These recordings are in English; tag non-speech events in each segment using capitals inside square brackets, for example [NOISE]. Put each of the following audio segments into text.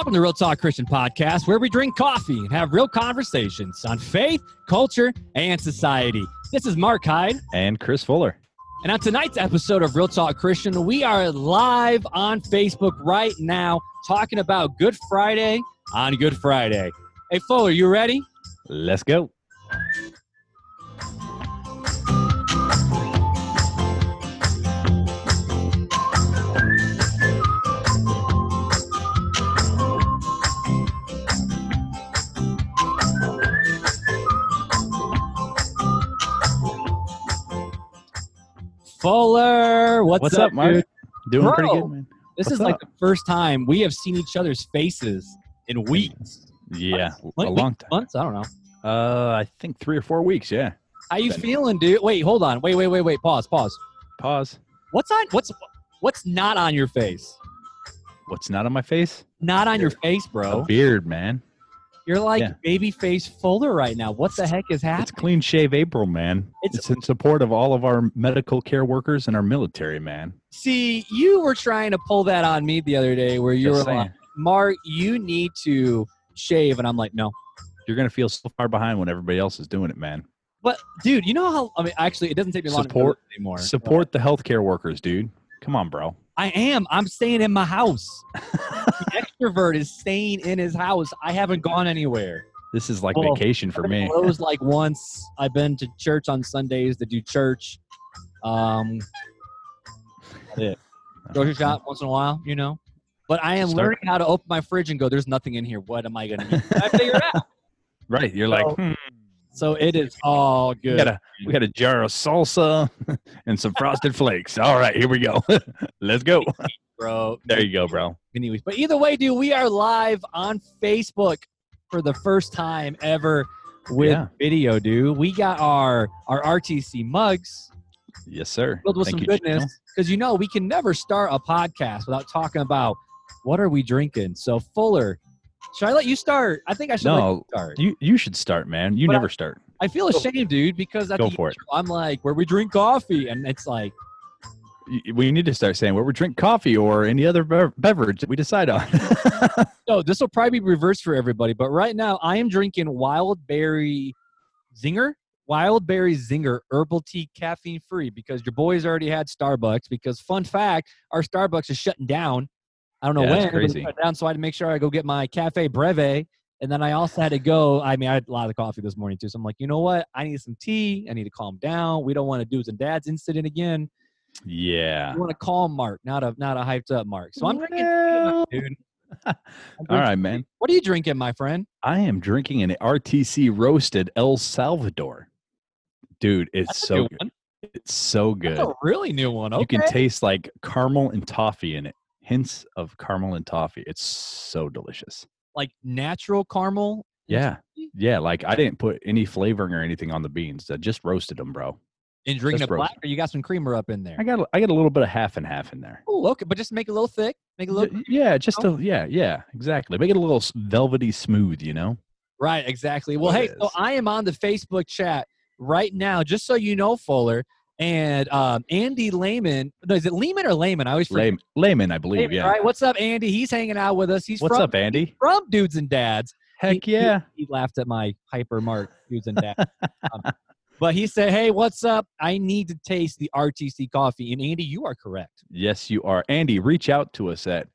Welcome to Real Talk Christian Podcast, where we drink coffee and have real conversations on faith, culture, and society. This is Mark Hyde. And Chris Fuller. And on tonight's episode of Real Talk Christian, we are live on Facebook right now talking about Good Friday on Good Friday. Hey, Fuller, you ready? Let's go. Fuller, what's, What's up, up, Mark? dude? Doing Bro, pretty good, man. This What's is like the first time we have seen each other's faces in weeks. Yeah, Like, a long time. Months? I don't know. Uh, I think three or four weeks. Yeah. How you Been- feeling, dude? Wait, hold on. Wait, wait, wait, wait. Pause, pause. Pause. What's on? What's what's not on your face? What's not on my face? Not on your face, A bro. beard, man. You're like Yeah. baby face Fuller right now. What the heck is that? It's clean shave April, man. It's- It's, in support of all of our medical care workers and our military, man. See, you were trying to pull that on me the other day, where you Just were saying. like, "Mark, you need to shave," and I'm like, "No." You're gonna feel so far behind when everybody else is doing it, man. But dude, you know how? I mean, actually, it doesn't take me long Support- to anymore. Support the healthcare workers, dude. Come on, bro. I am. I'm staying in my house. [LAUGHS] extrovert is staying in his house. I haven't gone anywhere. This is like Well, vacation for me. It closed like once. I've been to church on Sundays to do church. Um, it. grocery shop [LAUGHS] once in a while, you know. But I am Start- learning how to open my fridge and go. There's nothing in here. What am I gonna eat? I figured it out. [LAUGHS] Right. You're like, So- hmm, So it is all we good. got a we got a jar of salsa [LAUGHS] and some frosted flakes. All right, here we go. Let's go. Bro. There you go, bro. Anyways, but either way, dude, we are live on Facebook for the first time ever with Yeah. video, dude. We got our our RTC mugs Yes, sir. filled with Thank some you, goodness because you know we can never start a podcast without talking about what are we drinking. So Fuller, should I let you start? I think I should you No, start. you you should start, man. You But I- never start. I feel ashamed, dude, because at Go the for it. intro, I'm like, where we drink coffee, and it's like, You- We need to start saying where we drink coffee or any other bev- beverage that we decide on. [LAUGHS] no, this will probably be reversed for everybody. But right now, I am drinking Wild Berry Zinger, Wild Berry Zinger herbal tea, caffeine free, because your boys already had Starbucks. Because fun fact, our Starbucks is shutting down. I don't know Yeah, when. that's crazy. down, so I had to make sure I go get my Cafe Breve. And then I also had to go. I mean, I had a lot of coffee this morning too. So I'm like, you know what? I need some tea. I need to calm down. We don't want to dudes and dads incident again. Yeah. You want to calm Mark, not a not a hyped up Mark. So I'm drinking, Well. tea, dude. [LAUGHS] Drinking right, man. What are you drinking, my friend? I am drinking an RTC roasted El Salvador. Dude, it's That's so good. one. It's so good. That's a really new one. Okay. You can taste like caramel and toffee in it. Hints of caramel and toffee. It's so delicious. like natural caramel. Yeah. Yeah, like I didn't put any flavoring or anything on the beans. I just roasted them, bro. And drinking Just it black, or you got some creamer up in there. I got I got a little bit of half and half in there. Oh, okay, but just make it a little thick. Make it a little Yeah, just a yeah, yeah, exactly. Make it a little velvety smooth, you know. right. Exactly. Well, What hey, it so. I am on the Facebook chat right now, just so you know, Fuller and um, Andy Lehman. No, is it Lehman or Lehman? I always forget. Lame, layman, I believe. Lehman, Yeah. All right. What's up, Andy? He's hanging out with us. He's What's from, up, Andy? From Dudes and Dads. Heck He- yeah. He, laughed at my hyper mark Dudes and Dads. [LAUGHS] Um, but he said, "Hey, what's up? I need to taste the RTC coffee." And Andy, you are correct. Yes, you are. Andy, reach out to us at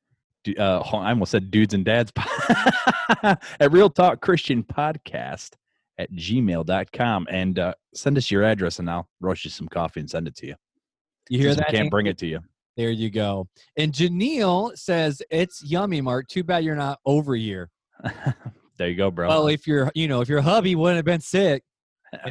uh, I almost said dudes and dads [LAUGHS] at Real Talk Christian Podcast at gmail.com and uh, send us your address and I'll roast you some coffee and send it to you. You hear Since that? can't Andy? bring it to you. There you go. And Janelle says it's yummy, Mark. Too bad you're not over here. [LAUGHS] there you go, bro. Well, if you're, you know if your hubby wouldn't have been sick,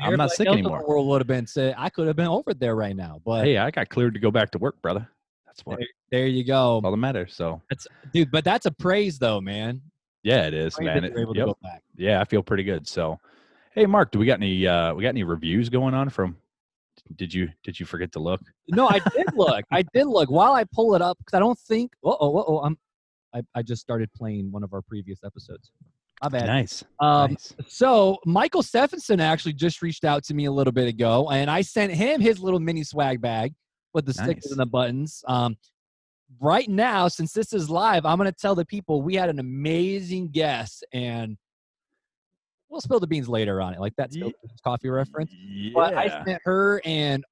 I'm not sick in the anymore. world would have been sick. I could have been over there right now. But Hey, I got cleared to go back to work, brother. That's what there you go, all that matters. So that's dude. But that's a praise though, man. yeah, it is, man. It- you're able to yep. go back. Yeah, I feel pretty good. So hey Mark, do we got any uh we got any reviews going on from did you did you forget to look? No, I did look. I [LAUGHS] did look. While I pull it up, because I don't think. Oh, oh, oh, I'm. I, I just started playing one of our previous episodes. My bad. Nice. Um, nice. So Michael Stephenson actually just reached out to me a little bit ago, and I sent him his little mini swag bag with the stickers and the buttons. Um, right now, since this is live, I'm going to tell the people we had an amazing guest, and we'll spill the beans later on it, like that Ye- coffee reference. Yeah. But I sent her and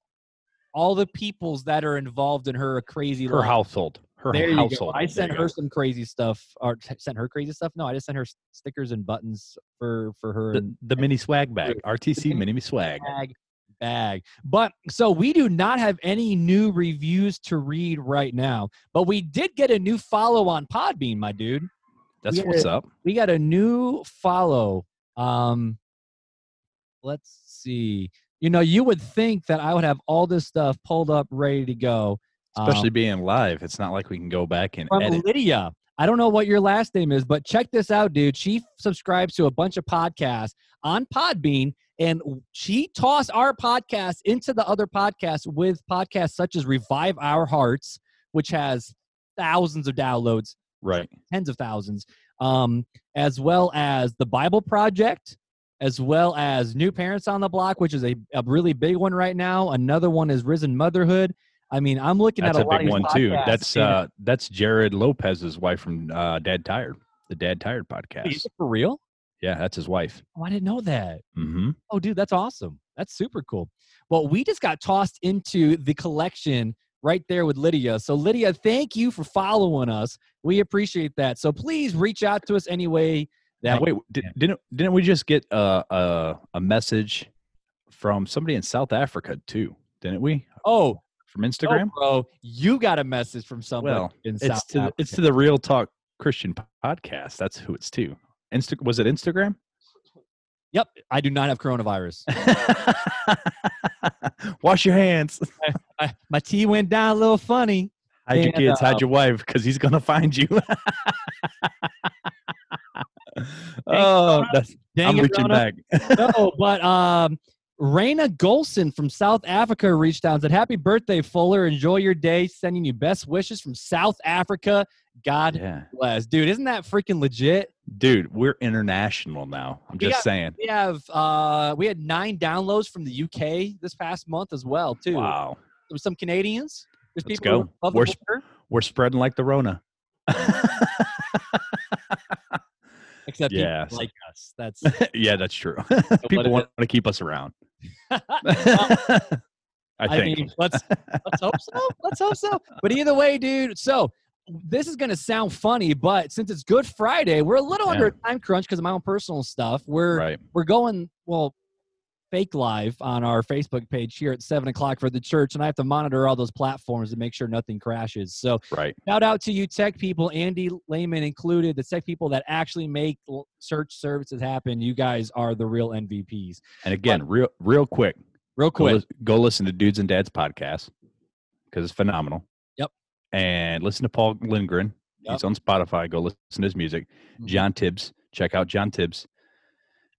all the peoples that are involved in her a crazy her life. household. Her There you go. I sent her go. some crazy stuff, or t- sent her crazy stuff. No, I just sent her stickers and buttons for for her the, and the mini swag bag. RTC mini swag. bag bag. But so we do not have any new reviews to read right now, but we did get a new follow on Podbean, my dude. That's what's up. We got a new follow. Um, let's see. You know, you would think that I would have all this stuff pulled up, ready to go. Um, Especially being live. It's not like we can go back and from edit. Lydia. I don't know what your last name is, but check this out, dude. She subscribes to a bunch of podcasts on Podbean, and she tossed our podcast into the other podcasts with podcasts such as Revive Our Hearts, which has thousands of downloads, Right. tens of thousands, um, as well as the Bible Project, as well as New Parents on the Block, which is a, a really big one right now. Another one is Risen Motherhood. I mean, I'm looking That's at a a, big one too. That's uh that's Jerrad Lopes's wife from uh Dad Tired. The Dad Tired podcast. for real? Yeah, that's his wife. Oh, I didn't know that. Mm-hmm. Oh, dude, that's awesome. That's super cool. Well, we just got tossed into the collection right there with Lydia. So, Lydia, thank you for following us. We appreciate that. So, please reach out to us anyway. That wait, did, didn't didn't we just get a, a a message from somebody in South Africa too? Didn't we? oh, From oh, Instagram? bro, you got a message from someone Well, in it's South to Africa. it's to the Real Talk Christian podcast. That's who it's to. Insta was it Instagram? Yep, I do not have coronavirus. [LAUGHS] Wash your hands. I, my tea went down a little funny. Hide your kids. uh, Hide your wife, because he's gonna find you. [LAUGHS] oh, that's, Dang I'm it, reaching Rona. back. no, but um, Raina Golson from South Africa reached out and said, "Happy birthday, Fuller! Enjoy your day. Sending you best wishes from South Africa. God yeah, bless, dude. Isn't that freaking legit? dude, we're international now. I'm We just got- saying. We have uh, we had nine downloads from the UK this past month as well, too. Wow, There was some Canadians. There's Let's people go. We're we're spreading like the Rona. except Yeah, people like us. That's [LAUGHS] yeah, that's true. People want to keep us around. I I think. mean, let's let's hope so. Let's hope so. But either way, dude. So this is gonna sound funny, but since it's Good Friday, we're a little under a time crunch because of my own personal stuff. We're right. we're going well fake live on our Facebook page here at seven o'clock for the church, and I have to monitor all those platforms to make sure nothing crashes. So Right. shout out to you tech people, Andy Lehman included, the tech people that actually make search services happen. You guys are the real MVPs. And again, real real quick, Real go, quick. lis- go listen to Dudes and Dads podcast because it's phenomenal. Yep. And listen to Paul Lindgren. Yep. He's on Spotify. Go listen to his music. Mhm. John Tibbs. Check out John Tibbs.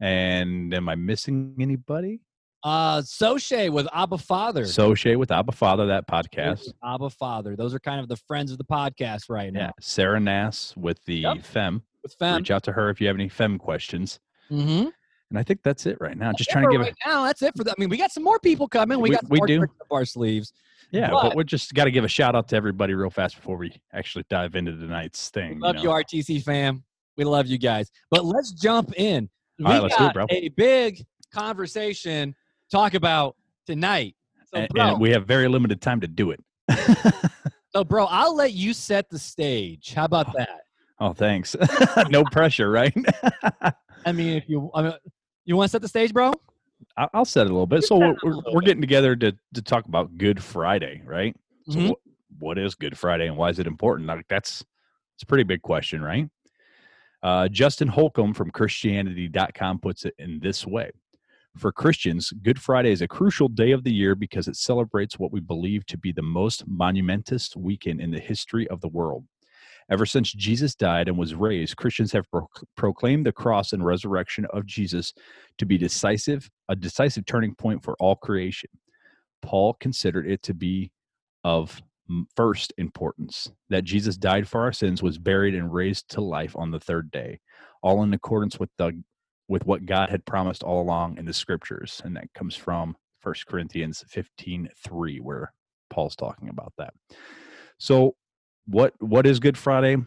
And am I missing anybody? Uh, Soche with Abba Father. Soche with Abba Father, that podcast. Abba Father. Those are kind of the friends of the podcast right Yeah. now. Sarah Nass with the Yep. Fem. With Fem. Reach out to her if you have any Fem questions. Mm-hmm. And I think that's it right now. Just trying to give right a now. That's it for that. I mean, we got some more people coming. We, We- got some we more do. up our sleeves. yeah, but- but, we just got to give a shout out to everybody real fast before we actually dive into tonight's thing. Love you, know. RTC fam. We love you guys. But let's jump in. We All right, let's do it, bro. a big conversation to talk about tonight. So, and, bro, and we have very limited time to do it. [LAUGHS] so, bro, I'll let you set the stage. How about that? oh, thanks. [LAUGHS] no pressure, right? I mean, if you, I mean, you want to set the stage, bro? I- I'll set it a little bit. So we're, we're, we're getting together to to talk about Good Friday, right? So Mhm. what, what is Good Friday and why is it important? Like that's it's a pretty big question, right? Uh, Justin Holcomb from Christianity.com puts it in this way. For Christians, Good Friday is a crucial day of the year because it celebrates what we believe to be the most monumentous weekend in the history of the world. Ever since Jesus died and was raised, Christians have pro- proclaimed the cross and resurrection of Jesus to be decisive, a decisive turning point for all creation. Paul considered it to be of first importance that Jesus died for our sins, was buried, and raised to life on the third day, all in accordance with the with what God had promised all along in the scriptures, and that comes from 1 Corinthians 15, 3, where Paul's talking about that. So what what is Good Friday?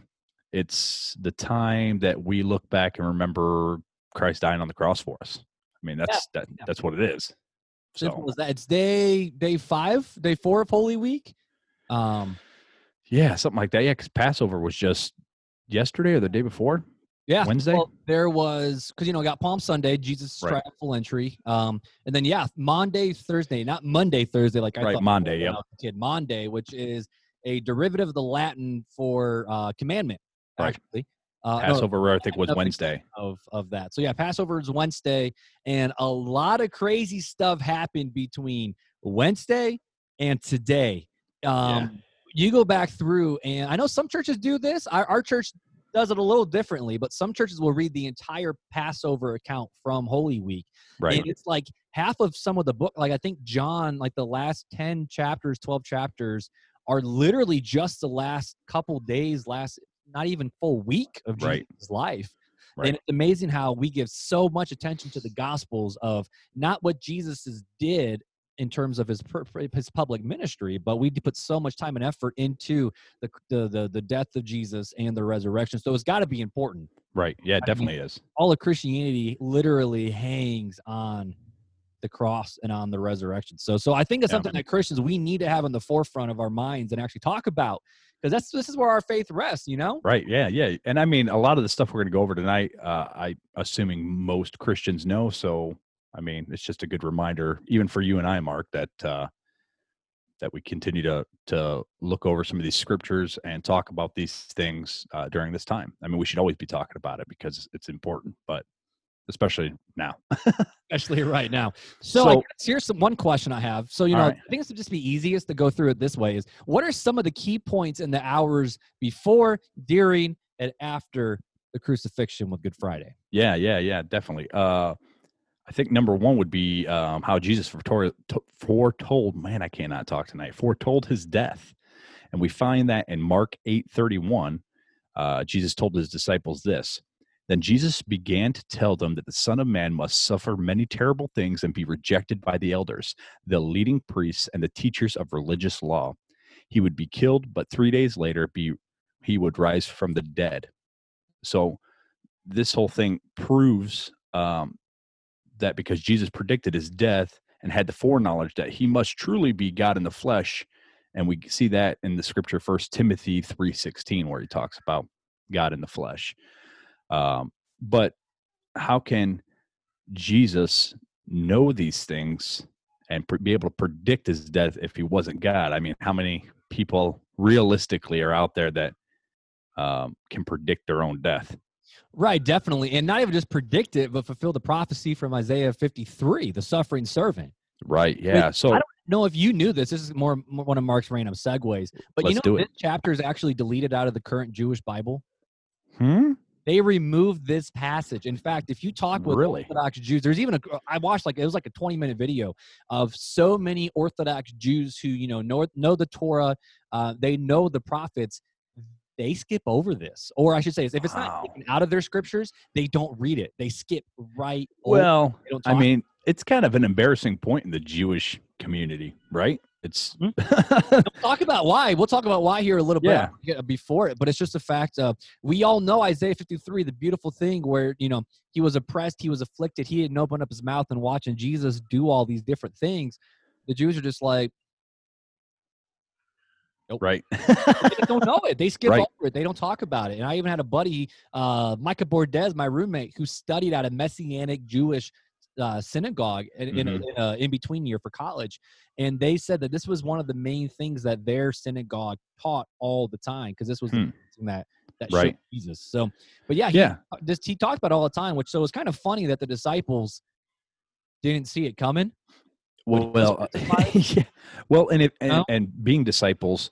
It's the time that we look back and remember Christ dying on the cross for us. I mean, that's that, that's what it is. Simple So as that. It's day day five, day four of Holy Week. Um, yeah, something like that. Yeah, because Passover was just yesterday or the day before. yeah, Wednesday? Well, there was because you know got Palm Sunday, Jesus' Right. triumphal entry. Um, and then yeah, Maundy, Thursday, not Monday, Thursday, like I Right, thought Monday, when yep. I was a kid. Maundy, which is a derivative of the Latin for uh, commandment. Right. Actually, uh, no, Passover, I think, was Wednesday. [LAUGHS] of of that. So yeah, Passover is Wednesday, and a lot of crazy stuff happened between Wednesday and today. Um, You go back through, and I know some churches do this. Our, our church does it a little differently, but some churches will read the entire Passover account from Holy Week, Right. and it's like half of some of the book. Like I think John, like the last ten chapters, twelve chapters, are literally just the last couple days, last not even full week of Right. Life. Right. And it's amazing how we give so much attention to the Gospels of not what Jesus did in terms of his his public ministry, but we put so much time and effort into the the the, the death of Jesus and the resurrection. So it's got to be important. Right. Yeah, it I definitely is. All of Christianity literally hangs on the cross and on the resurrection. So so I think it's Yeah. something that Christians we need to have in the forefront of our minds and actually talk about because that's this is where our faith rests. You know. Right. Yeah. Yeah. And I mean, a lot of the stuff we're going to go over tonight, uh, I assuming most Christians know. So, I mean, it's just a good reminder, even for you and I, Mark, that uh, that we continue to to look over some of these scriptures and talk about these things uh, during this time. I mean, we should always be talking about it because it's important, but especially now. [LAUGHS] especially right now. So, So- guess here's some one question I have. So you know, right. I think it's just be easiest to go through it this way: is what are some of the key points in the hours before, during, and after the crucifixion with Good Friday? Yeah, yeah, yeah, definitely. Uh, I think number one would be um, how Jesus foretold. Man, I cannot talk tonight. Foretold his death, and we find that in Mark eight thirty one. Uh, Jesus told his disciples this. Then Jesus began to tell them that the Son of Man must suffer many terrible things and be rejected by the elders, the leading priests, and the teachers of religious law. He would be killed, but three days later, be he would rise from the dead. So this whole thing proves um, that because Jesus predicted his death and had the foreknowledge that he must truly be God in the flesh, and we see that in the scripture First Timothy three sixteen, where he talks about God in the flesh. Um, but how can Jesus know these things and pre- be able to predict his death if he wasn't God? I mean, how many people realistically are out there that um, can predict their own death? Right, definitely, and not even just predict it, but fulfill the prophecy from Isaiah 53, the suffering servant. Right. Yeah. So I don't know if you knew this. This is more, more one of Mark's random segues, but you Let's know do it. this chapter is actually deleted out of the current Jewish Bible. Hmm? They removed this passage. In fact, if you talk with Really? Orthodox Jews, there's even a I watched like it was like a 20 minute video of so many Orthodox Jews who you know know know the Torah, uh, they know the prophets. They skip over this, or I should say, if it's Wow. not taken out of their scriptures, they don't read it. They skip right. Well, I mean, it's kind of an embarrassing point in the Jewish community, right? It's mm-hmm. [LAUGHS] We'll talk about why. We'll talk about why here a little bit yeah, before it, but it's just a fact of we all know Isaiah 53, the beautiful thing where, you know, he was oppressed, he was afflicted, he didn't open up his mouth and watching Jesus do all these different things. The Jews are just like, right. [LAUGHS] they don't know it. They skip Right. over it. They don't talk about it. And I even had a buddy, uh, Micah Bordez, my roommate, who studied at a Messianic Jewish uh, synagogue in, in, a, Mhm. in a in between year for college, and they said that this was one of the main things that their synagogue taught all the time because this was the Hmm. that that Right. showed Jesus. So, but yeah, he, yeah. this he talked about it all the time, which so it's kind of funny that the disciples didn't see it coming. When he Well, well, [LAUGHS] yeah. Well, and, it, and No? and being disciples,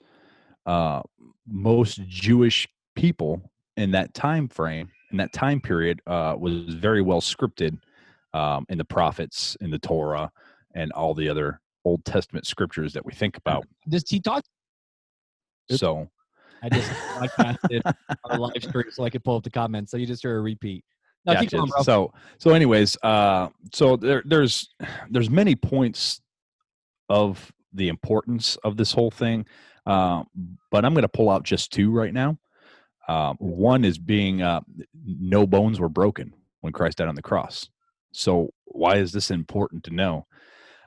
uh, most Jewish people in that time frame, in that time period, uh, was very well scripted um, in the prophets, in the Torah, and all the other Old Testament scriptures that we think about. Just he talked. Oops. So, I just podcasted our [LAUGHS] live stream so I could pull up the comments. So you just heard a repeat. No, keep going, bro. So so anyways, uh so there there's there's many points of the importance of this whole thing. Uh, but I'm going to pull out just two right now. Uh, one is being uh, no bones were broken when Christ died on the cross. So why is this important to know?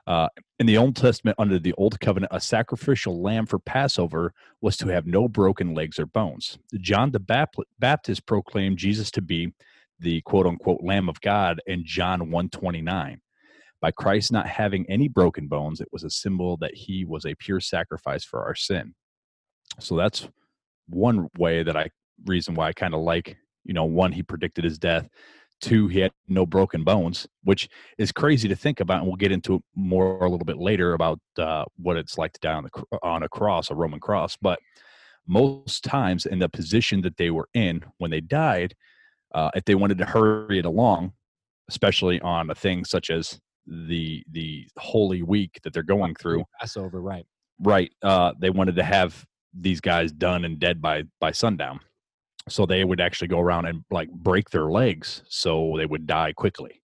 Uh, in the Old Testament, under the Old Covenant, a sacrificial lamb for Passover was to have no broken legs or bones. John the Baptist proclaimed Jesus to be the quote unquote Lamb of God in John 129. By Christ not having any broken bones, it was a symbol that he was a pure sacrifice for our sin. So that's one way that I reason why I kind of like, you know, one, he predicted his death. Two, he had no broken bones, which is crazy to think about, and we'll get into more a little bit later about uh, what it's like to die on the on a cross, a Roman cross. But most times, in the position that they were in when they died, uh, if they wanted to hurry it along, especially on a thing such as the the Holy Week that they're going through, Passover, right? Right. Uh, they wanted to have these guys done and dead by by sundown so they would actually go around and like break their legs so they would die quickly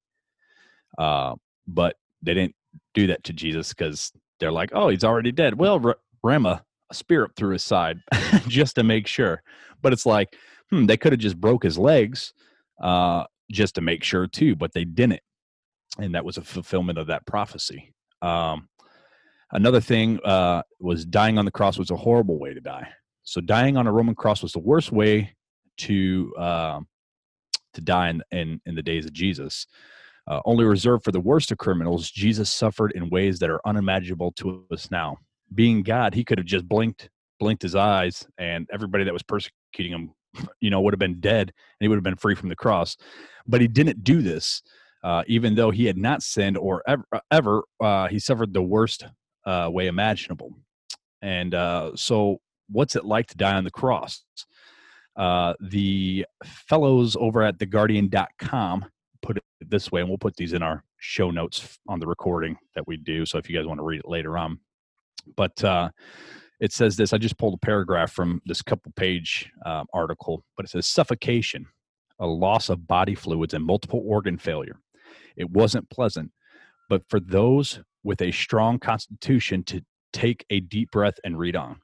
uh, but they didn't do that to jesus because they're like oh he's already dead well R- ram a, a spirit through his side [LAUGHS] just to make sure but it's like hmm, they could have just broke his legs uh, just to make sure too but they didn't and that was a fulfillment of that prophecy um, another thing uh, was dying on the cross was a horrible way to die so dying on a roman cross was the worst way to uh, to die in, in, in the days of Jesus. Uh, only reserved for the worst of criminals, Jesus suffered in ways that are unimaginable to us now. Being God, he could have just blinked blinked his eyes, and everybody that was persecuting him, you know, would have been dead, and he would have been free from the cross. But he didn't do this, uh, even though he had not sinned or ever. ever uh, he suffered the worst uh, way imaginable. And uh, so, what's it like to die on the cross? Uh, the fellows over at theguardian.com put it this way, and we'll put these in our show notes on the recording that we do. So if you guys want to read it later on, but uh, it says this. I just pulled a paragraph from this couple page uh, article, but it says suffocation, a loss of body fluids, and multiple organ failure. It wasn't pleasant, but for those with a strong constitution to take a deep breath and read on.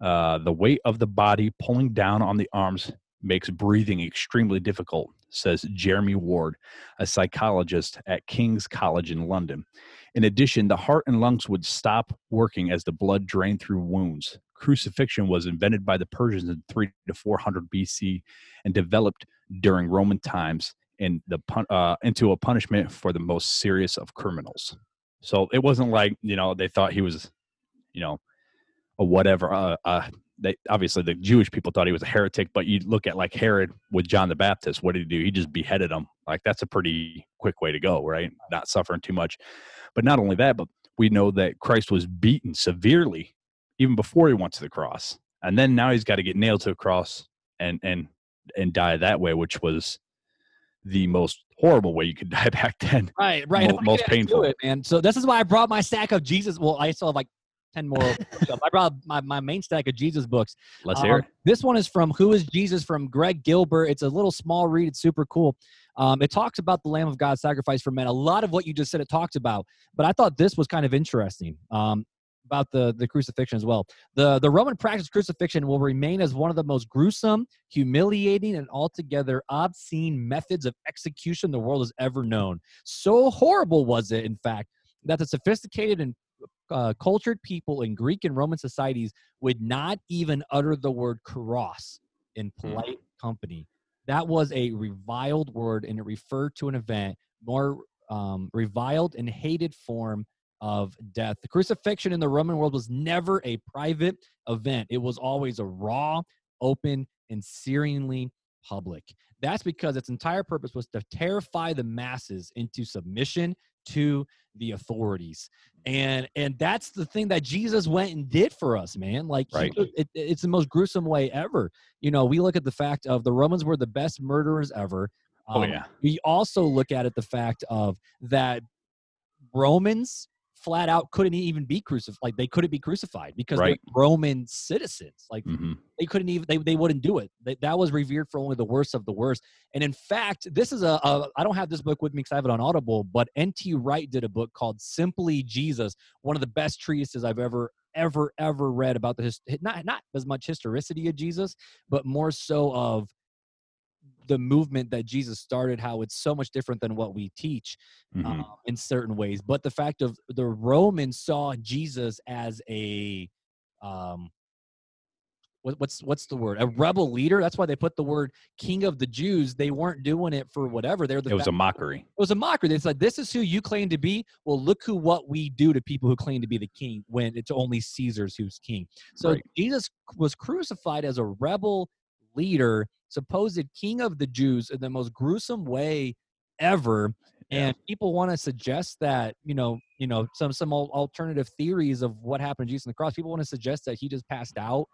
Uh, the weight of the body pulling down on the arms makes breathing extremely difficult, says Jeremy Ward, a psychologist at King's College in London. In addition, the heart and lungs would stop working as the blood drained through wounds. Crucifixion was invented by the Persians in 3 to 400 BC and developed during Roman times in the uh, into a punishment for the most serious of criminals. So it wasn't like, you know, they thought he was, you know, a whatever. Uh, uh, they obviously the Jewish people thought he was a heretic, but you look at like Herod with John the Baptist. What did he do? He just beheaded him. Like that's a pretty quick way to go, right? Not suffering too much. But not only that, but we know that Christ was beaten severely even before he went to the cross, and then now he's got to get nailed to a cross and and and die that way, which was the most horrible way you could [LAUGHS] die back then. Right, right. Most, most painful, it, man. So this is why I brought my stack of Jesus. Well, I still have like 10 more. [LAUGHS] I brought my, my main stack of Jesus books. Let's hear um, This one is from Who is Jesus from Greg Gilbert. It's a little small read. It's super cool. Um, it talks about the Lamb of God sacrifice for men. A lot of what you just said it talks about, but I thought this was kind of interesting. Um, about the, the crucifixion as well. The, the Roman practice crucifixion will remain as one of the most gruesome, humiliating, and altogether obscene methods of execution the world has ever known. So horrible was it, in fact, that the sophisticated and uh, cultured people in Greek and Roman societies would not even utter the word cross in hmm. polite mm. company. That was a reviled word, and it referred to an event more um, reviled and hated form of death. The crucifixion in the Roman world was never a private event, it was always a raw, open, and searingly public. That's because its entire purpose was to terrify the masses into submission to the authorities. And and that's the thing that jesus went and did for us man. Like right. he, it, it's the most gruesome way ever. You know we look at the fact of the romans were the best murderers ever. Oh, um, oh yeah. we also look at it the fact of that romans flat out couldn't even be crucified. Like they couldn't be crucified because right. they're Roman citizens. Like mm-hmm. they couldn't even they, they wouldn't do it. They, that was revered for only the worst of the worst. And in fact, this is a, a I don't have this book with me because I have it on Audible, but N.T. Wright did a book called Simply Jesus, one of the best treatises I've ever ever ever read about the his, not not as much historicity of Jesus, but more so of the movement that Jesus started, how it's so much different than what we teach Mhm. um, in certain ways. But the fact of the Romans saw Jesus as a um, what, what's what's the word? A rebel leader. That's why they put the word King of the Jews. They weren't doing it for whatever. They're the it was a mockery. it was a mockery. They said, "This is who you claim to be. Well, look who what we do to people who claim to be the king when it's only Caesar's who's king." So Right. Jesus was crucified as a rebel leader, supposed king of the Jews, in the most gruesome way ever. Yeah. And people want to suggest that you know, you know, some some alternative theories of what happened to Jesus on the cross. People want to suggest that he just passed out,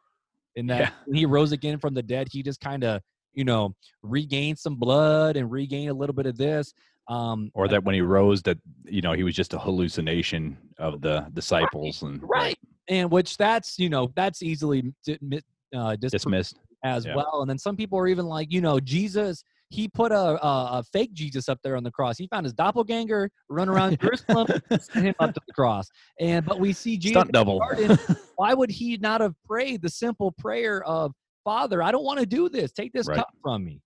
and that Yeah. when he rose again from the dead, he just kind of you know regained some blood and regained a little bit of this. Um, Or that when he rose, that you know he was just a hallucination of the disciples and right, and which that's you know that's easily uh, dis- dismissed. As yeah. well. And then some people are even like, you know, Jesus. He put a, a, a fake Jesus up there on the cross. He found his doppelganger, run around [LAUGHS] Jerusalem, sent him up to the cross. And but we see Jesus Stunt double. garden. [LAUGHS] why would he not have prayed the simple prayer of father i don't want to do this take this Right. cup from me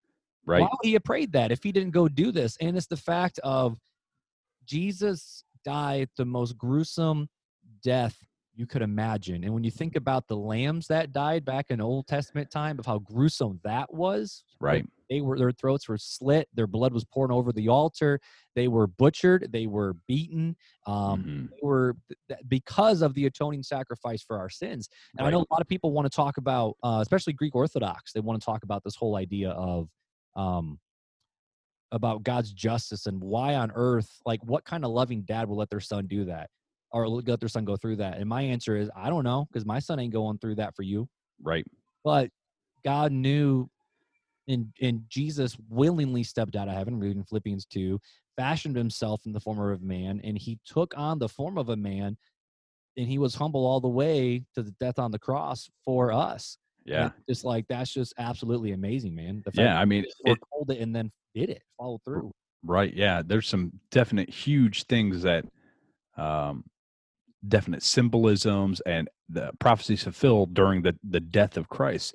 right? why would he have prayed that if he didn't go do this and it's the fact of jesus died the most gruesome death you could imagine and when you think about the lambs that died back in old testament time of how gruesome that was Right. they were their throats were slit their blood was poured over the altar they were butchered they were beaten um, Mhm. they were because of the atoning sacrifice for our sins. And I know a lot of people want to talk about, uh, especially Greek Orthodox, they want to talk about this whole idea of um, about God's justice and why on earth, like what kind of loving dad will let their son do that or let their son go through that? And my answer is, I don't know, because my son ain't going through that for you. Right. But God knew, and and Jesus willingly stepped out of heaven, reading Philippians two, fashioned himself in the form of a man, and he took on the form of a man, and he was humble all the way to the death on the cross for us. Yeah. Just like that's just absolutely amazing, man. The fact Yeah. that I mean, it, foretold it and then did it, followed through. Right. Yeah. There's some definite huge things that, um, definite symbolisms and the prophecies fulfilled during the, the death of Christ.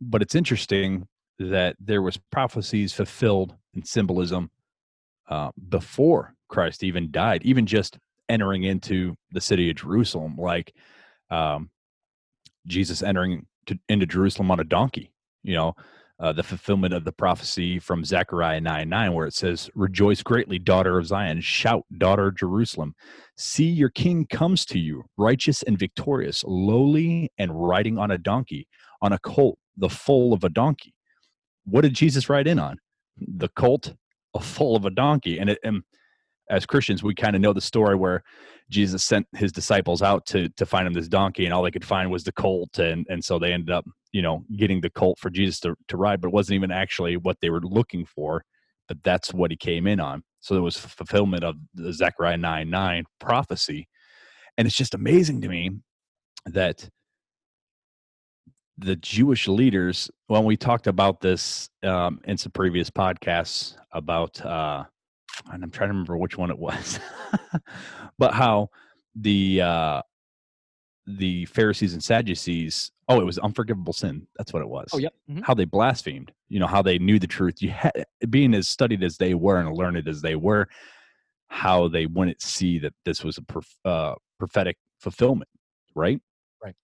But it's interesting that there was prophecies fulfilled in symbolism uh, before Christ even died, even just entering into the city of Jerusalem, like um, Jesus entering to, into Jerusalem on a donkey. You know, uh, the fulfillment of the prophecy from Zechariah 9 9, where it says, Rejoice greatly, daughter of Zion, shout, daughter of Jerusalem. See, your king comes to you, righteous and victorious, lowly and riding on a donkey, on a colt, the foal of a donkey. What did Jesus ride in on? The colt, a foal of a donkey. And, it, and as Christians, we kind of know the story where Jesus sent his disciples out to to find him this donkey, and all they could find was the colt, and and so they ended up, you know, getting the colt for Jesus to to ride, but it wasn't even actually what they were looking for, but that's what he came in on. So there was fulfillment of the Zechariah nine nine prophecy, and it's just amazing to me that the Jewish leaders, when we talked about this um, in some previous podcasts about, uh, and I'm trying to remember which one it was, [LAUGHS] but how the uh, the Pharisees and Sadducees, oh, it was unforgivable sin. That's what it was. Oh, yep. mhm. How they blasphemed. You know how they knew the truth. You had, being as studied as they were and learned as they were, how they wouldn't see that this was a prof- uh, prophetic fulfillment, right? Right.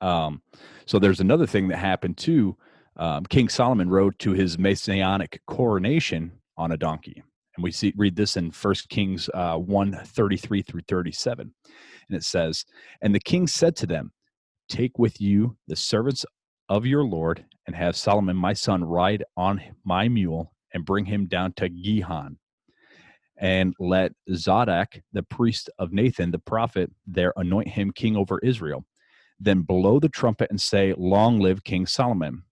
Um, so there's another thing that happened too. Um, King Solomon rode to his messianic coronation on a donkey, and we see read this in First Kings uh, one thirty three through thirty seven, and it says, "And the king said to them, Take with you the servants of your lord, and have Solomon my son ride on my mule, and bring him down to Gihon." and let Zadok, the priest of Nathan, the prophet, there anoint him king over Israel. Then blow the trumpet and say, Long live King Solomon.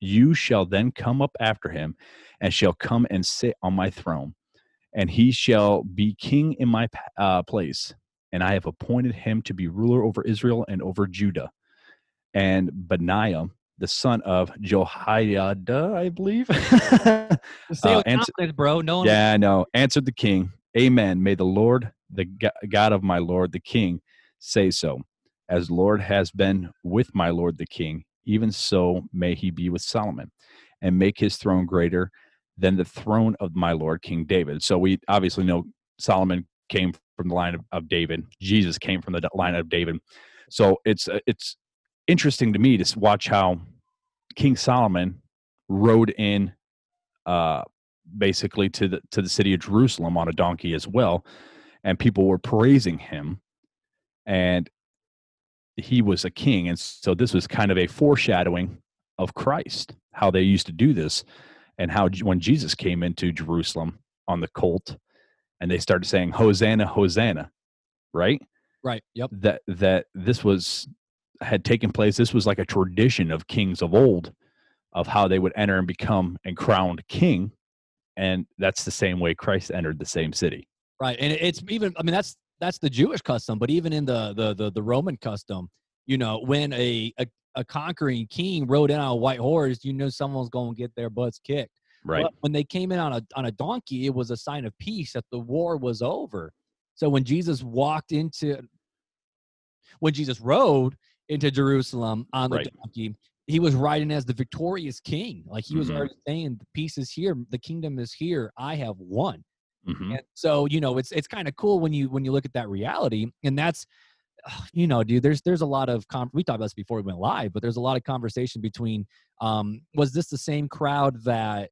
You shall then come up after him, and shall come and sit on my throne, and he shall be king in my uh, place. And I have appointed him to be ruler over Israel and over Judah. And Benaiah, the son of Jehoiada, I believe. [LAUGHS] Uh, and- bro. No one Yeah, know. Answered the king, Amen. May the Lord, the God of my Lord, the king, say so. as Lord has been with my Lord the king, even so may he be with Solomon, and make his throne greater than the throne of my Lord King David. So we obviously know Solomon came from the line of, of David. Jesus came from the line of David. So it's uh, it's interesting to me to watch how King Solomon rode in uh, basically to the to the city of Jerusalem on a donkey as well, and people were praising him, and he was a king, and so this was kind of a foreshadowing of Christ, how they used to do this, and how when Jesus came into Jerusalem on the colt, and they started saying Hosanna, Hosanna, right? Right. Yep. That that this was had taken place. This was like a tradition of kings of old, of how they would enter and become and crowned king, and that's the same way Christ entered the same city. Right, and it's even. I mean, that's that's the Jewish custom, but even in the the the, the Roman custom, you know, when a, a a conquering king rode in on a white horse, you know someone's going to get their butts kicked. Right. But when they came in on a on a donkey, it was a sign of peace that the war was over. So when Jesus walked into when Jesus rode into Jerusalem on the Right. donkey, he was riding as the victorious king. Like he was Mhm. already saying, "The peace is here, the kingdom is here. I have won." Mhm. And so you know, it's it's kind of cool when you when you look at that reality, and that's you know, dude. There's there's a lot of com- we talked about this before we went live, but there's a lot of conversation between um, was this the same crowd that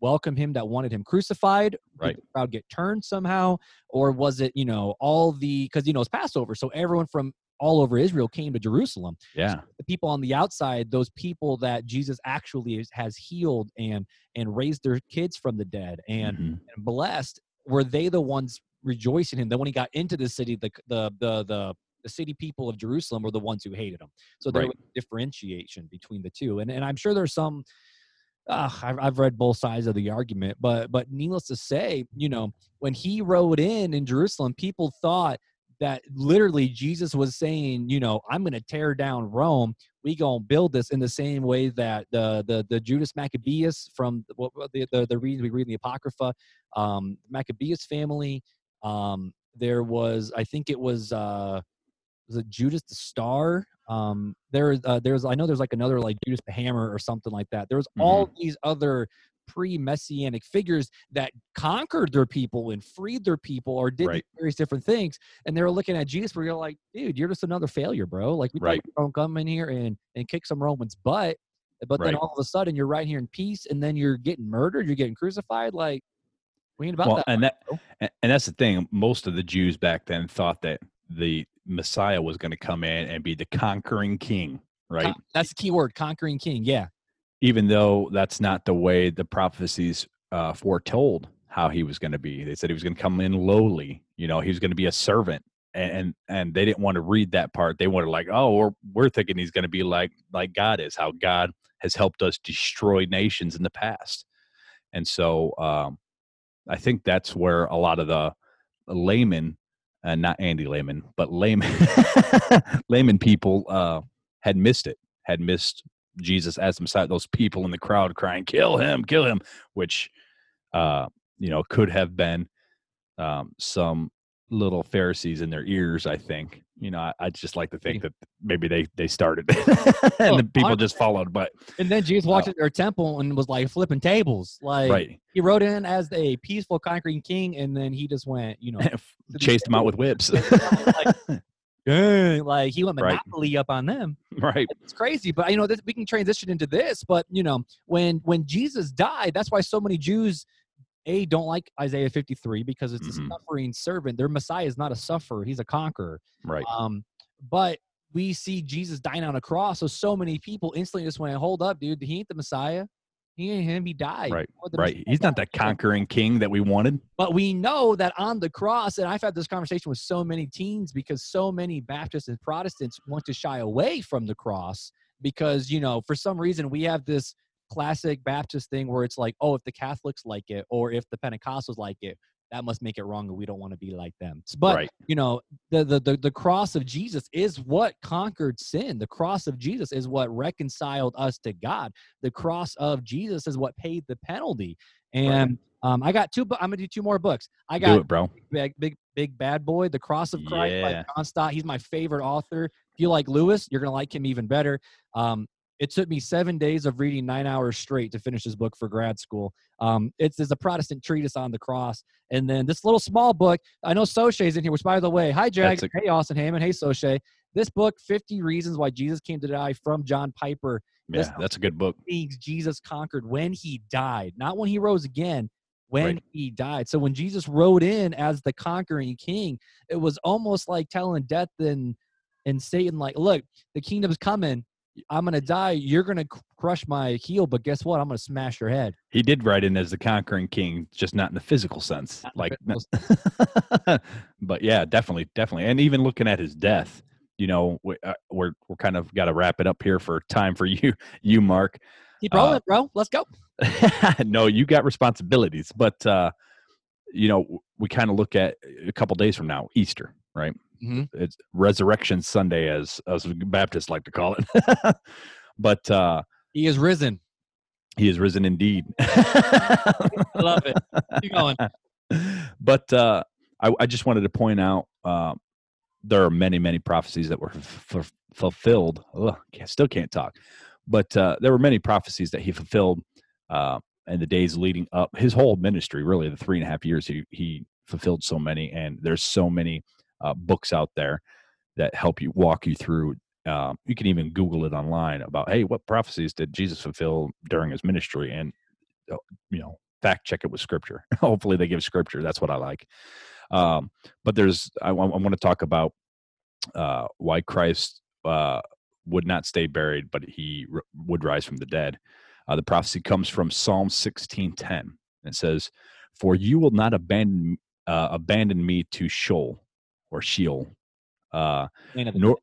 welcomed him that wanted him crucified? Did Right. the crowd get turned somehow, or was it you know all the because you know it's Passover, so everyone from all over Israel came to Jerusalem Yeah. the people on the outside those people that jesus actually has healed and and raised their kids from the dead and, Mhm. and blessed were they the ones rejoicing him then when he got into the city the the the the, the city people of jerusalem were the ones who hated him so there Right. was differentiation between the two and and i'm sure there's some uh, I've, I've read both sides of the argument but but needless to say you know when he rode in in jerusalem people thought that literally Jesus was saying, you know, I'm going to tear down Rome. We going to build this in the same way that the the the Judas Maccabeus from what the the, the reading we read in the Apocrypha, um, Maccabeus family. Um, there was, I think it was, uh, was it Judas the Star? Um, there, uh, there's, I know there's like another like Judas the Hammer or something like that. There's all these other pre-messianic figures that conquered their people and freed their people or did Right. various different things and they were looking at jesus where you're like dude you're just another failure bro like we Right. you come in here and and kick some romans butt but then all of a sudden you're right here in peace and then you're getting murdered you're getting crucified like we ain't about well, that and that bro. and that's the thing. Most of the Jews back then thought that the Messiah was going to come in and be the conquering king, right? Con- that's the key word conquering king yeah Even though that's not the way the prophecies uh, foretold how he was going to be. They said he was going to come in lowly. You know, he was going to be a servant, and, and and they didn't want to read that part. They wanted like, oh, we're we're thinking he's going to be like like God is, how God has helped us destroy nations in the past, and so um, I think that's where a lot of the laymen, uh, not Andy Layman, but layman layman [LAUGHS] people uh, had missed it, had missed Jesus as Messiah. Those people in the crowd crying, "Kill him! Kill him!" Which, uh, you know, could have been um, some little Pharisees in their ears. I think. You know, I, I just like to think that maybe they they started [LAUGHS] and Well, the people just followed. But and then jesus walked Oh. into their temple and was like flipping tables like right, he rode in as a peaceful conquering king and then he just went you know [LAUGHS] chased them out with whips. [LAUGHS] dang, like he went Right. monopoly up on them right, it's crazy but you know this, we can transition into this but you know when when jesus died that's why so many jews a don't like isaiah 53 because it's Mhm. a suffering servant their messiah is not a sufferer he's a conqueror right, um but we see jesus dying on a cross so so many people instantly just went hold up dude he ain't the messiah he ain't him he died right, right. Messiah He's not that conquering king that we wanted. but we know that on the cross, and I've had this conversation with so many teens because so many Baptists and Protestants want to shy away from the cross because, you know, for some reason we have this classic Baptist thing where it's like, oh, if the Catholics like it or if the Pentecostals like it, that must make it wrong and we don't want to be like them. But right, you know the, the the the cross of jesus is what conquered sin the cross of jesus is what reconciled us to god the cross of jesus is what paid the penalty and Um, I got two. Bu- I'm gonna do two more books. I Do got it, bro. big, big, big bad boy, The Cross of Christ Yeah. by John Stott. He's my favorite author. If you like Lewis, you're gonna like him even better. Um, it took me seven days of reading nine hours straight to finish this book for grad school. Um, it's, it's a Protestant treatise on the cross, and then this little small book. I know Soche's in here. Which, by the way, hi Jag, That's hey Austin Hammond, hey Soche. This book, 50 Reasons Why Jesus Came to Die, from John Piper Yeah, This- that's a good book. things Jesus conquered when he died, not when he rose again, when Right. he died. So when Jesus rode in as the conquering king, it was almost like telling death and and Satan, like, look, the kingdom's coming. I'm gonna die. You're gonna crush my heel, but guess what? I'm gonna smash your head. He did ride in as the conquering king, just not in the physical sense. Not like, physical [LAUGHS] but yeah, definitely, definitely, and even looking at his death, you know, we, uh, we're we're kind of got to wrap it up here for time for [LAUGHS] you, you Mark. Keep Uh, rolling, bro. Let's go. [LAUGHS] no, you got responsibilities, but uh, you know, we kind of look at a couple days from now, Easter, right? Mhm. It's Resurrection Sunday, as as Baptists like to call it. [LAUGHS] but uh, He is risen. he is risen indeed. I love it. Keep going. [LAUGHS] but uh, I, I just wanted to point out uh, there are many, many prophecies that were f- f- fulfilled. Ugh, can't, still can't talk, but uh, there were many prophecies that he fulfilled uh, in the days leading up. His whole ministry, really, the three and a half years, he he fulfilled so many, and there's so many uh, books out there that help you walk you through. Uh, you can even Google it online about, hey, what prophecies did Jesus fulfill during his ministry, and uh, you know, fact check it with scripture. [LAUGHS] Hopefully, they give scripture. That's what I like. Um, but there's, I, want to talk about uh, why Christ uh, would not stay buried, but he r- would rise from the dead. Uh, the prophecy comes from Psalm 16:10. It says, "For you will not abandon uh, abandon me to Sheol or Sheol." Uh, Man of the nor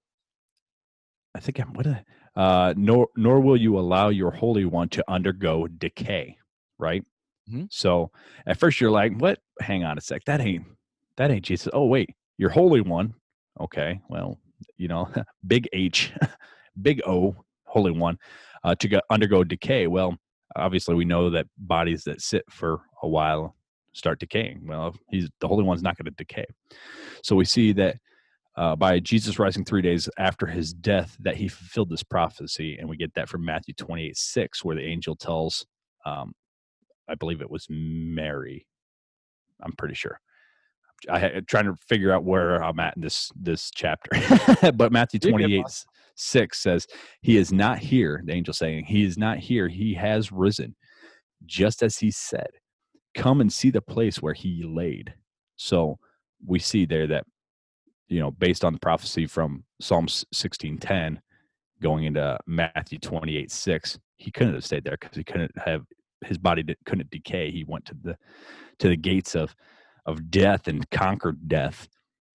I think I'm what? I- Uh, nor nor will you allow your holy one to undergo decay. Right. Mhm. So at first you're like, "What? Hang on a sec. That ain't that ain't Jesus." Oh wait, your holy one. Okay. Well, you know, [LAUGHS] big H, [LAUGHS] big O, holy one, uh, to go, undergo decay. Well, obviously we know that bodies that sit for a while start decaying. Well, he's the holy one's not going to decay. So we see that uh, by Jesus rising three days after his death that he fulfilled this prophecy. And we get that from Matthew 28 6, where the angel tells, um, I believe it was Mary. I'm pretty sure. I had trying to figure out where I'm at in this this chapter. [LAUGHS] but Matthew 28 6 says, He is not here, the angel saying, He is not here. He has risen, just as he said. Come and see the place where he laid. So we see there that you know, based on the prophecy from Psalm sixteen ten, going into Matthew twenty eight six, he couldn't have stayed there because he couldn't have his body couldn't decay. He went to the to the gates of of death and conquered death,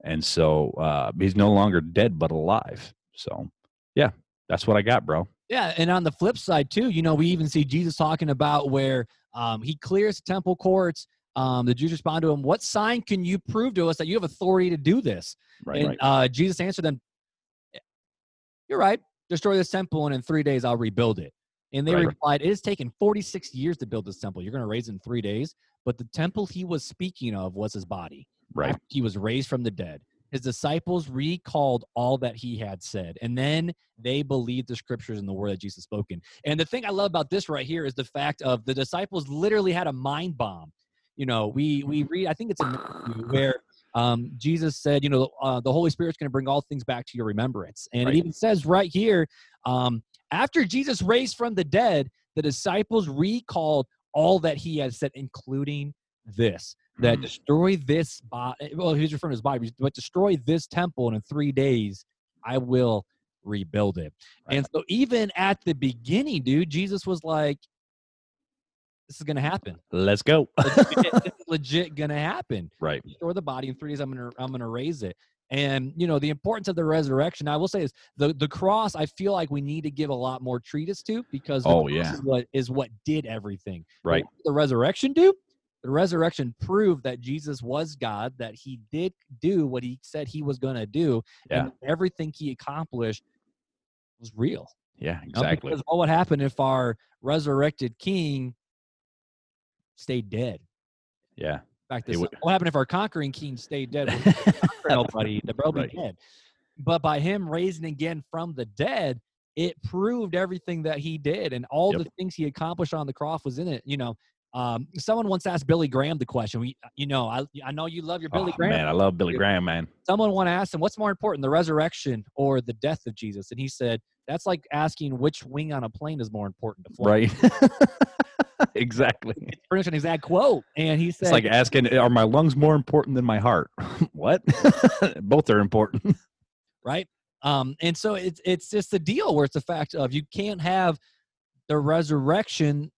and so uh, he's no longer dead but alive. So, yeah, that's what I got, bro. Yeah, and on the flip side too, you know, we even see Jesus talking about where um, he clears the temple courts. Um, the Jews respond to him, "What sign can you prove to us that you have authority to do this?" Right, and right. Uh, Jesus answered them, "You're right. Destroy this temple, and in three days I'll rebuild it." And they Right. replied, "It has taken 46 years to build this temple. You're going to raise it in three days." But the temple he was speaking of was his body. right. he was raised from the dead. His disciples recalled all that he had said, and then they believed the scriptures and the word that Jesus spoken. And the thing I love about this right here is the fact of the disciples literally had a mind bomb. You know, we we read, I think it's in Matthew where um, Jesus said, you know, uh, the Holy Spirit's going to bring all things back to your remembrance, and Right. it even says right here, um, after Jesus raised from the dead, the disciples recalled all that he had said, including this that Mm. destroy this body. Well, he's referring to his body, but destroy this temple, and in three days I will rebuild it. And so, even at the beginning, dude, Jesus was like, "This is gonna happen. Let's go. Legit, [LAUGHS] legit gonna happen. right. Destroy the body in three days. I'm gonna I'm gonna raise it." And you know the importance of the resurrection. I will say is the the cross. I feel like we need to give a lot more treatise to because Oh, yeah. is what is what did everything. Right. The resurrection do? The resurrection proved that Jesus was God, that he did do what he said he was going to do, Yeah. and everything he accomplished was real. Yeah, You know, exactly. Because what would happen if our resurrected king stayed dead? Yeah. Back this would-. What happened if our conquering king stayed dead? [LAUGHS] Nobody. The bro be Right. dead. But by him raising again from the dead, it proved everything that he did and all Yep. the things he accomplished on the cross was in it. You know, um, someone once asked Billy Graham the question. We, you know, I, I know you love your Billy Oh, Graham. man, I love Billy Graham, man. Someone want to ask him, what's more important, the resurrection or the death of Jesus? And he said, that's like asking which wing on a plane is more important to fly. Right. [LAUGHS] exactly. It's pretty much an exact quote. And he said, It's like asking, are my lungs more important than my heart? [LAUGHS] what? [LAUGHS] Both are important. right? Um, and so it's it's just a deal where it's a fact of you can't have the resurrection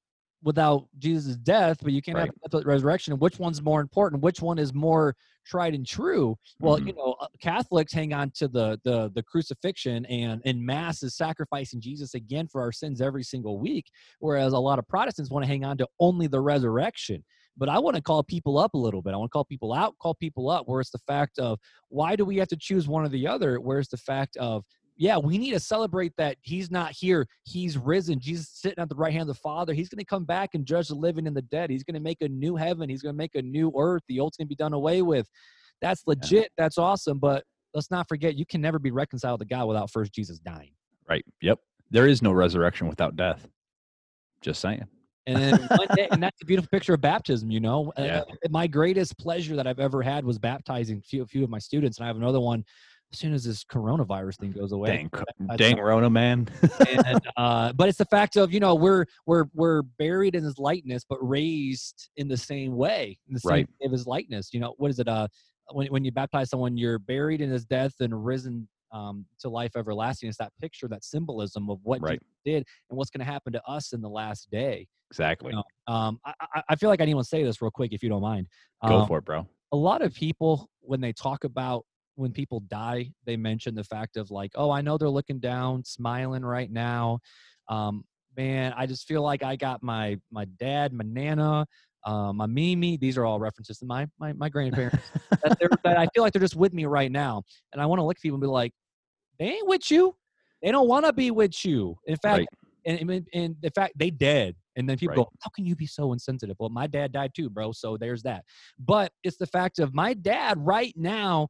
without Jesus' death, but you can't have Right. death without resurrection. Which one's more important? Which one is more tried and true? Well, Mhm. you know, uh, Catholics hang on to the the the crucifixion and and mass is sacrificing Jesus again for our sins every single week, whereas a lot of Protestants want to hang on to only the resurrection. But I want to call people up a little bit. I want to call people out, call people up, where it's the fact of why do we have to choose one or the other? Where's the fact of yeah, we need to celebrate that he's not here. He's risen. Jesus is sitting at the right hand of the Father. He's going to come back and judge the living and the dead. He's going to make a new heaven. He's going to make a new earth. The old's going to be done away with. That's legit. That's awesome. But let's not forget, you can never be reconciled to God without first Jesus dying. Right. Yep. There is no resurrection without death. Just saying. And then one day, and that's a beautiful picture of baptism, you know. [LAUGHS] Uh, my greatest pleasure that I've ever had was baptizing a few, a few of my students. And I have another one as soon as this coronavirus thing goes away. Dang, co- I- dang Rona, man. and [LAUGHS] uh, but it's the fact of you know we're we're we're buried in his likeness, but raised in the same way, in the same Right. way of his likeness. You know what is it? Uh, when when you baptize someone, you're buried in his death and risen um, to life everlasting. It's that picture, that symbolism of what Right. Jesus did and what's going to happen to us in the last day. exactly. No. Um, I, I, I feel like I need to say this real quick, if you don't mind. Go Um, for it, bro. a lot of people when they talk about when people die they mention the fact of like oh i know they're looking down smiling right now um man i just feel like i got my my dad my nana uh, my mimi these are all references to my my, my grandparents that, they're, [LAUGHS] that i feel like they're just with me right now and i want to look at people and be like they ain't with you they don't want to be with you in fact Right. and, and, and in fact they dead and then people Right. go how can you be so insensitive well my dad died too bro so there's that but it's the fact of my dad right now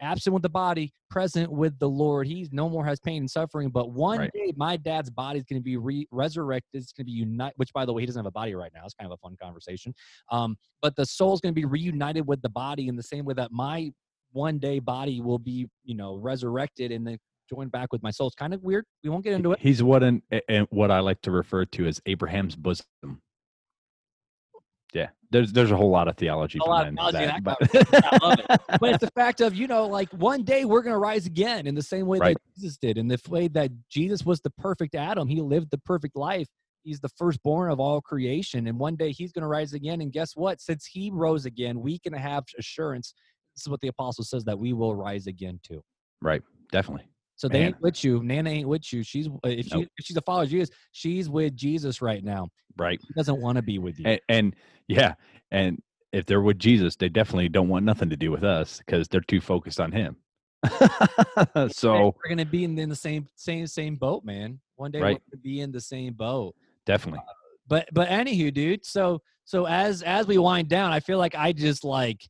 absent with the body present with the lord. He's no more has pain and suffering but one Right. day my dad's body is going to be re- resurrected. It's going to be united which by the way he doesn't have a body right now. It's kind of a fun conversation. Um, but the soul's going to be reunited with the body in the same way that my one day body will be you know resurrected and then joined back with my soul. It's kind of weird. We won't get into it. He's what an and what I like to refer to as Abraham's bosom. Yeah, there's there's a whole lot of theology A lot of theology that, but- I love it. [LAUGHS] but it's the fact of you know like one day we're going to rise again in the same way Right. that jesus did in the way that jesus was the perfect adam he lived the perfect life he's the firstborn of all creation and one day he's going to rise again and guess what since he rose again we can have assurance this is what the apostle says that we will rise again too right, definitely. So they ain't with you nana ain't with you she's uh, if, she, if she's a follower of jesus she's with jesus right now. Right, she doesn't want to be with you. And, and yeah, and if they're with Jesus, they definitely don't want nothing to do with us because they're too focused on Him. [LAUGHS] so we're gonna be in, in the same same same boat man. One day Right. we're gonna be in the same boat. Definitely, but but anywho dude so so as as we wind down i feel like i just like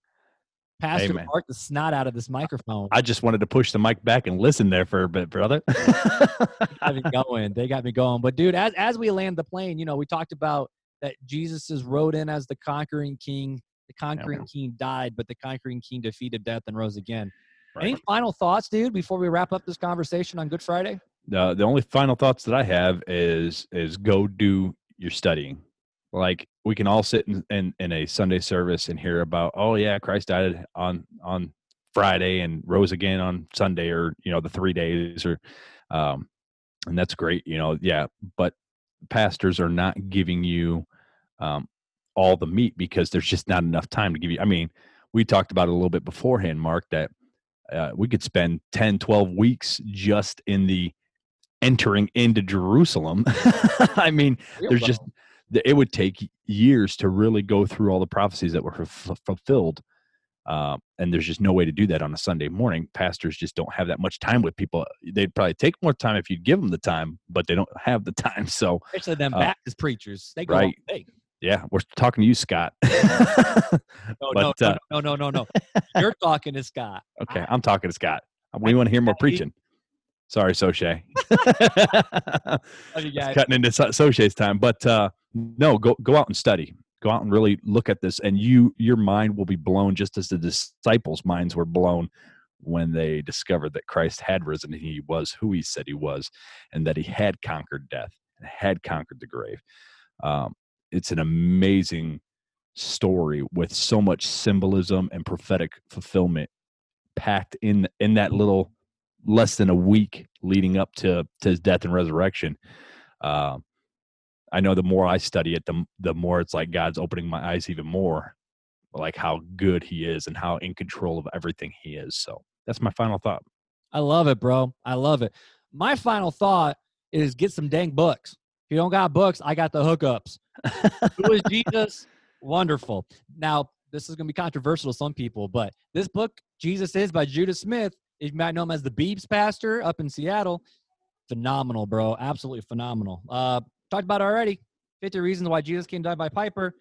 pastor mark the snot out of this microphone. I just wanted to push the mic back and listen there for a bit, brother. [LAUGHS] got me going. They got me going. But dude as as we land the plane you know we talked about that jesus is rode in as the conquering king. The conquering king died but the conquering king defeated death and rose again. Any final thoughts dude before we wrap up this conversation on good friday? The the only final thoughts that I have is is go do your studying. Like we can all sit in, in in a Sunday service and hear about oh yeah Christ died on on Friday and rose again on Sunday or you know the three days or um and that's great you know yeah but pastors are not giving you um all the meat because there's just not enough time to give you I mean we talked about it a little bit beforehand Mark that uh, we could spend 10 12 weeks just in the entering into Jerusalem. [LAUGHS] I mean, there's just it would take years to really go through all the prophecies that were f- fulfilled. Uh, and there's just no way to do that on a Sunday morning. Pastors just don't have that much time with people. They'd probably take more time if you'd give them the time, but they don't [LAUGHS] have the time. So, especially them uh, baptist preachers they go right. Yeah, we're talking to you, Scott. [LAUGHS] No, But, no, uh, no, no, no, no, no. [LAUGHS] You're talking to Scott. okay, I'm talking to Scott. We want to hear more preaching. Sorry, Soche. [LAUGHS] Love you guys. Cutting into So- Soche's time, but uh, no, go go out and study. Go out and really look at this, and you your mind will be blown, just as the disciples' minds were blown when they discovered that Christ had risen and he was who he said he was, and that he had conquered death and had conquered the grave. Um, it's an amazing story with so much symbolism and prophetic fulfillment packed in in that little less than a week leading up to to his death and resurrection. Um, I know the more I study it, the the more it's like God's opening my eyes even more, like how good He is and how in control of everything He is. So that's my final thought. I love it, bro. I love it. My final thought is get some dang books. If you don't got books, I got the hookups. Who is Jesus? [LAUGHS] Wonderful. Now, this is going to be controversial to some people, but this book, Jesus is by Judah Smith, you might know him as the Beebs pastor up in Seattle. Phenomenal, bro. Absolutely phenomenal. Uh, talked about it already 50 Reasons Why Jesus Came Die by Piper,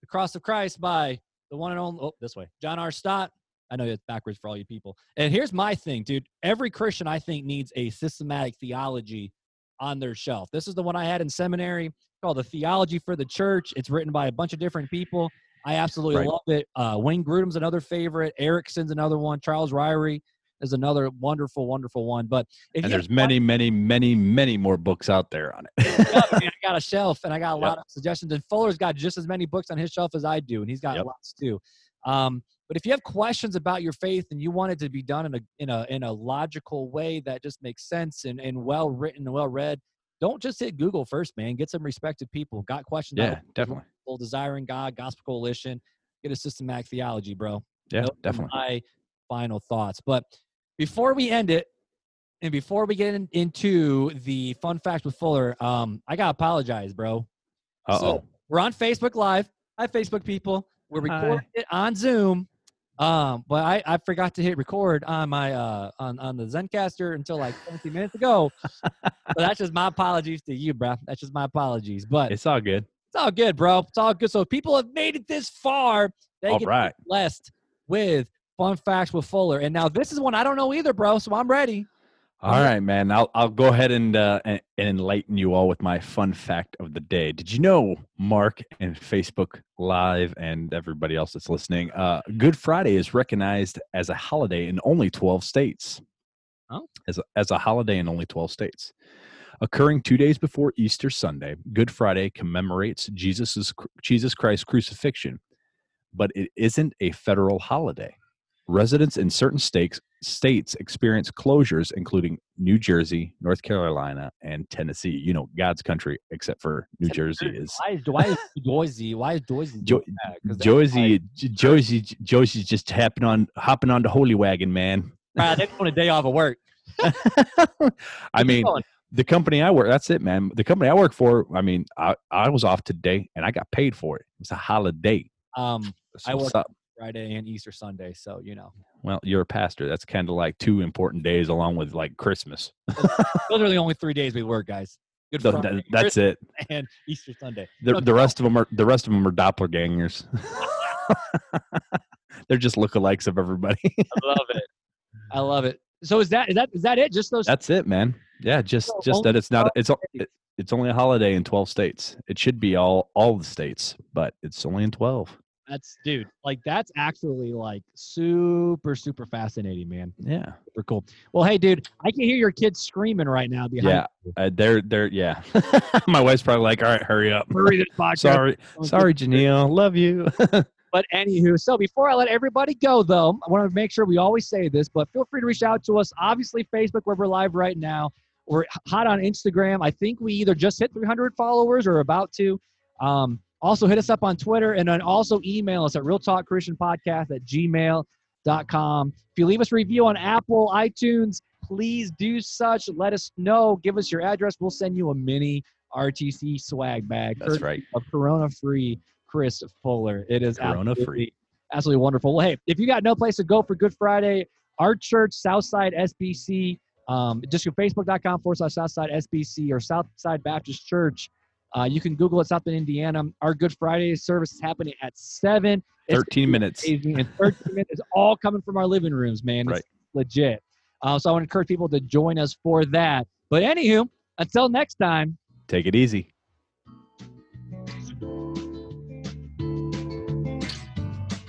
The Cross of Christ by the one and only, oh, this way, John R. Stott. I know it's backwards for all you people. And here's my thing, dude. Every Christian, I think, needs a systematic theology on their shelf. This is the one I had in seminary called The Theology for the Church. It's written by a bunch of different people. I absolutely Right. love it. Uh, Wayne Grudem's another favorite. Erickson's another one. Charles Ryrie is another wonderful, wonderful one. But And there's many, many, many, many more books out there on it. yeah, [LAUGHS] I, got a shelf and I got a Yep. lot of suggestions. And Fuller's got just as many books on his shelf as I do, and he's got Yep. lots too. Um, but if you have questions about your faith and you want it to be done in a in a in a logical way that just makes sense and, and well written and well read, don't just hit Google first, man. Get some respected people. Got questions? yeah, definitely. People, Desiring God, Gospel Coalition. Get a systematic theology, bro. Yeah, Those definitely. My final thoughts. But before we end it, and before we get in, into the fun facts with Fuller, um, I gotta apologize, bro. Uh So oh. we're on Facebook Live. Hi, Facebook people. We're Hi. recording it on Zoom. Um, but I, I forgot to hit record on my uh on, on the Zencastr until like 17 minutes ago. [LAUGHS] but that's just my apologies to you, bro. That's just my apologies. But It's all good. it's all good, bro. It's all good. So if people have made it this far, they All get right. blessed with fun facts with Fuller. And now this is one I don't know either, bro. So I'm ready. All right, man. I'll I'll go ahead and uh, and, enlighten you all with my fun fact of the day. Did you know, Mark and Facebook Live and everybody else that's listening, uh, Good Friday is recognized as a holiday in only twelve states. Oh. as a, as a holiday in only twelve states, occurring two days before Easter Sunday. Good Friday commemorates Jesus's Jesus Christ's crucifixion, but it isn't a federal holiday. Residents in certain states states experience closures, including New Jersey, North Carolina, and Tennessee. You know, God's country, except for New Jersey is Why is why is Joyzy? Why is Joyzy? Jo- doing that? 'Cause that's Josie. Josie. Josie's just hopping on hopping on the holy wagon, man. Bruh, they want a day off of work. [LAUGHS] I mean, the company I work. That's it, man. The company I work for. I mean, I, I was off today and I got paid for it. It's a holiday. um, That's I what's work- up. Friday and Easter Sunday. So you know, Well, you're a pastor. That's kind of like two important days, along with like Christmas. [LAUGHS] those are the only three days we work, guys. Good Th- Friday, th- that's Christmas, it. [LAUGHS] and Easter Sunday. The, Okay. the rest of them are the rest of them are doppelgangers. [LAUGHS] They're just lookalikes of everybody. I love it. I love it. So is that is that is that it? Just those? That's it, man. Yeah, just So just that it's not it's it's only a holiday in 12 states. It should be all all the states, but it's only in 12. That's dude. Like that's actually like super super fascinating, man. Yeah. Super cool. Well, hey, dude, I can hear your kids screaming right now behind. Yeah. Uh, they're they're yeah. [LAUGHS] My wife's probably like, "All right, hurry up." Hurry this podcast. Sorry. Sorry, Janelle. Love you. [LAUGHS] But anywho, so before I let everybody go, though, I want to make sure we always say this. But feel free to reach out to us. Obviously, Facebook, where we're live right now. We're hot on Instagram. I think we either just hit 300 followers or about to. Um, also, hit us up on Twitter and then also email us at Real Talk Christian Podcast at gmail.com. If you leave us a review on Apple, iTunes, please do such. Let us know. Give us your address. We'll send you a mini RTC swag bag. That's right. Of Corona free Chris Fuller. It is Corona free. absolutely- Absolutely wonderful. Well, hey, if you got no place to go for Good Friday, our church, Southside SBC, um, just go facebook.com forward slash Southside SBC or Southside Baptist Church Uh, you can Google it, South Bend, Indiana. Our Good Friday service is happening at 7. 13 minutes. And 13 [LAUGHS] minutes is all coming from our living rooms, man. It's Right. legit. Uh, so I want to encourage people to join us for that. But anywho, until next time, Take it easy.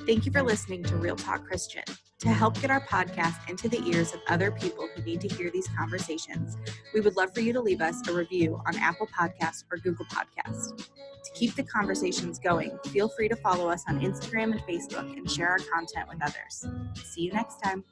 Thank you for listening to Real Talk Christian. To help get our podcast into the ears of other people who need to hear these conversations, we would love for you to leave us a review on Apple Podcasts or Google Podcasts. To keep the conversations going, feel free to follow us on Instagram and Facebook and share our content with others. See you next time.